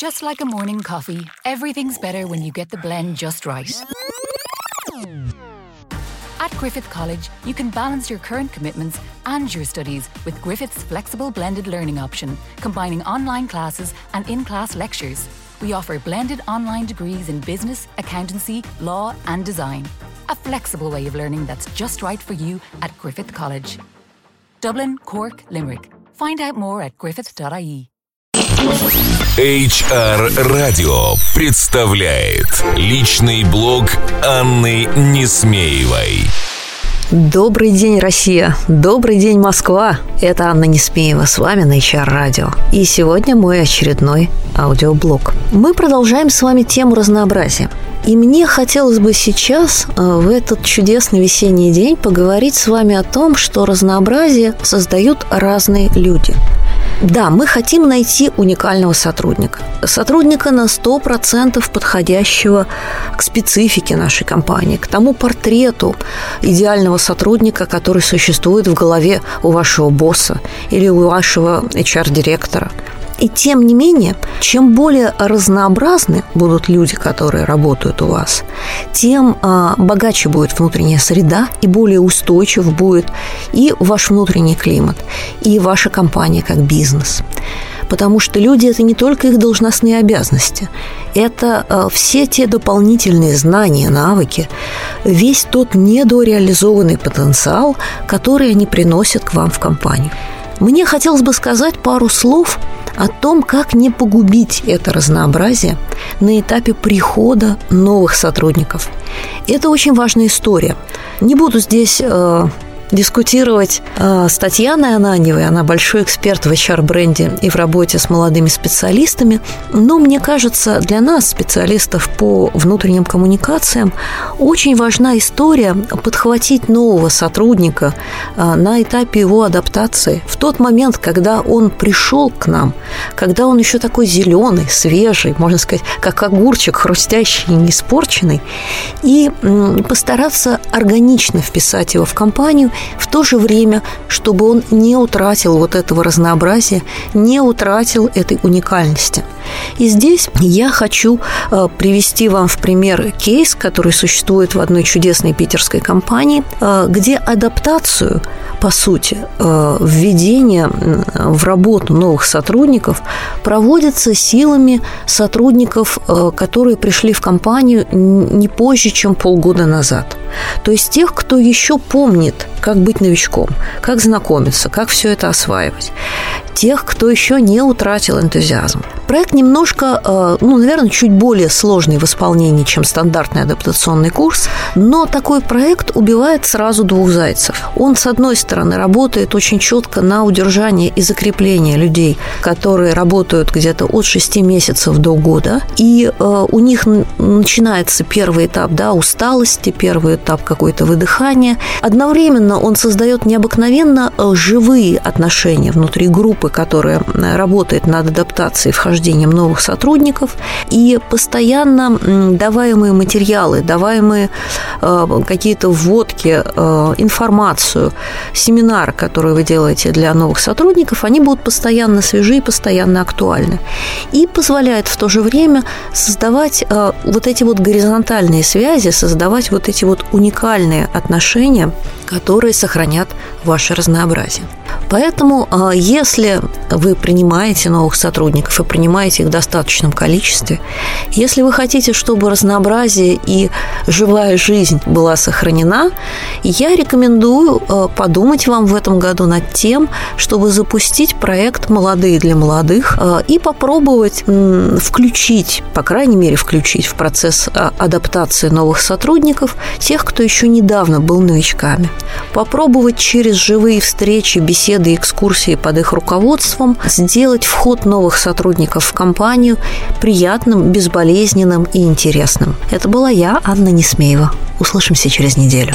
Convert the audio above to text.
Just like a morning coffee, everything's better when you get the blend just right. At Griffith College, you can balance your current commitments and your studies with Griffith's flexible blended learning option, combining online classes and in class lectures. We offer blended online degrees in business, accountancy, law, and design. A flexible way of learning that's just right for you at Griffith College. Dublin, Cork, Limerick. Find out more at griffith.ie. HR Radio представляет личный блог Анны Несмеевой. Добрый день, Россия! Добрый день, Москва! Это Анна Неспеева с вами на HR Радио. И сегодня мой очередной аудиоблог. Мы продолжаем с вами тему разнообразия. И мне хотелось бы сейчас, э, в этот чудесный весенний день, поговорить с вами о том, что разнообразие создают разные люди – да, мы хотим найти уникального сотрудника. Сотрудника на 100% подходящего к специфике нашей компании, к тому портрету идеального сотрудника, который существует в голове у вашего босса или у вашего HR-директора – и тем не менее, чем более разнообразны будут люди, которые работают у вас, тем а, богаче будет внутренняя среда и более устойчив будет и ваш внутренний климат, и ваша компания как бизнес потому что люди – это не только их должностные обязанности, это э, все те дополнительные знания, навыки, весь тот недореализованный потенциал, который они приносят к вам в компанию. Мне хотелось бы сказать пару слов о том, как не погубить это разнообразие на этапе прихода новых сотрудников. Это очень важная история. Не буду здесь э, дискутировать э, с Татьяной Ананьевой. Она большой эксперт в HR-бренде и в работе с молодыми специалистами. Но мне кажется, для нас, специалистов по внутренним коммуникациям, очень важна история подхватить нового сотрудника э, на этапе его адаптации. В тот момент, когда он пришел к нам, когда он еще такой зеленый, свежий, можно сказать, как огурчик, хрустящий не испорченный, и постараться органично вписать его в компанию в то же время, чтобы он не утратил вот этого разнообразия, не утратил этой уникальности. И здесь я хочу э, привести вам в пример кейс, который существует в одной чудесной питерской компании, э, где адаптацию, по сути, э, введение в работу новых сотрудников проводится силами сотрудников, которые пришли в компанию не позже, чем полгода назад. То есть тех, кто еще помнит, как быть новичком, как знакомиться, как все это осваивать. Тех, кто еще не утратил энтузиазм. Проект немножко, э, ну, наверное, чуть более сложный в исполнении, чем стандартный адаптационный курс, но такой проект убивает сразу двух зайцев. Он, с одной стороны, работает очень четко на удержание и закрепление людей, которые работают где-то от 6 месяцев до года, и э, у них начинается первый этап да, усталости, первый этап какой-то выдыхания. Одновременно он создает необыкновенно э, живые отношения внутри группы, которая работает над адаптацией вхождения нахождением новых сотрудников и постоянно даваемые материалы, даваемые э, какие-то вводки, э, информацию, семинары, которые вы делаете для новых сотрудников, они будут постоянно свежи и постоянно актуальны. И позволяет в то же время создавать э, вот эти вот горизонтальные связи, создавать вот эти вот уникальные отношения, которые сохранят ваше разнообразие. Поэтому, если вы принимаете новых сотрудников и принимаете их в достаточном количестве. Если вы хотите, чтобы разнообразие и живая жизнь была сохранена, я рекомендую э, подумать вам в этом году над тем, чтобы запустить проект «Молодые для молодых» э, и попробовать включить, по крайней мере, включить в процесс адаптации новых сотрудников тех, кто еще недавно был новичками. Попробовать через живые встречи, беседы, экскурсии под их руководством сделать вход новых сотрудников в компанию приятным, безболезненным и интересным. Это была я, Анна Несмеева. Услышимся через неделю.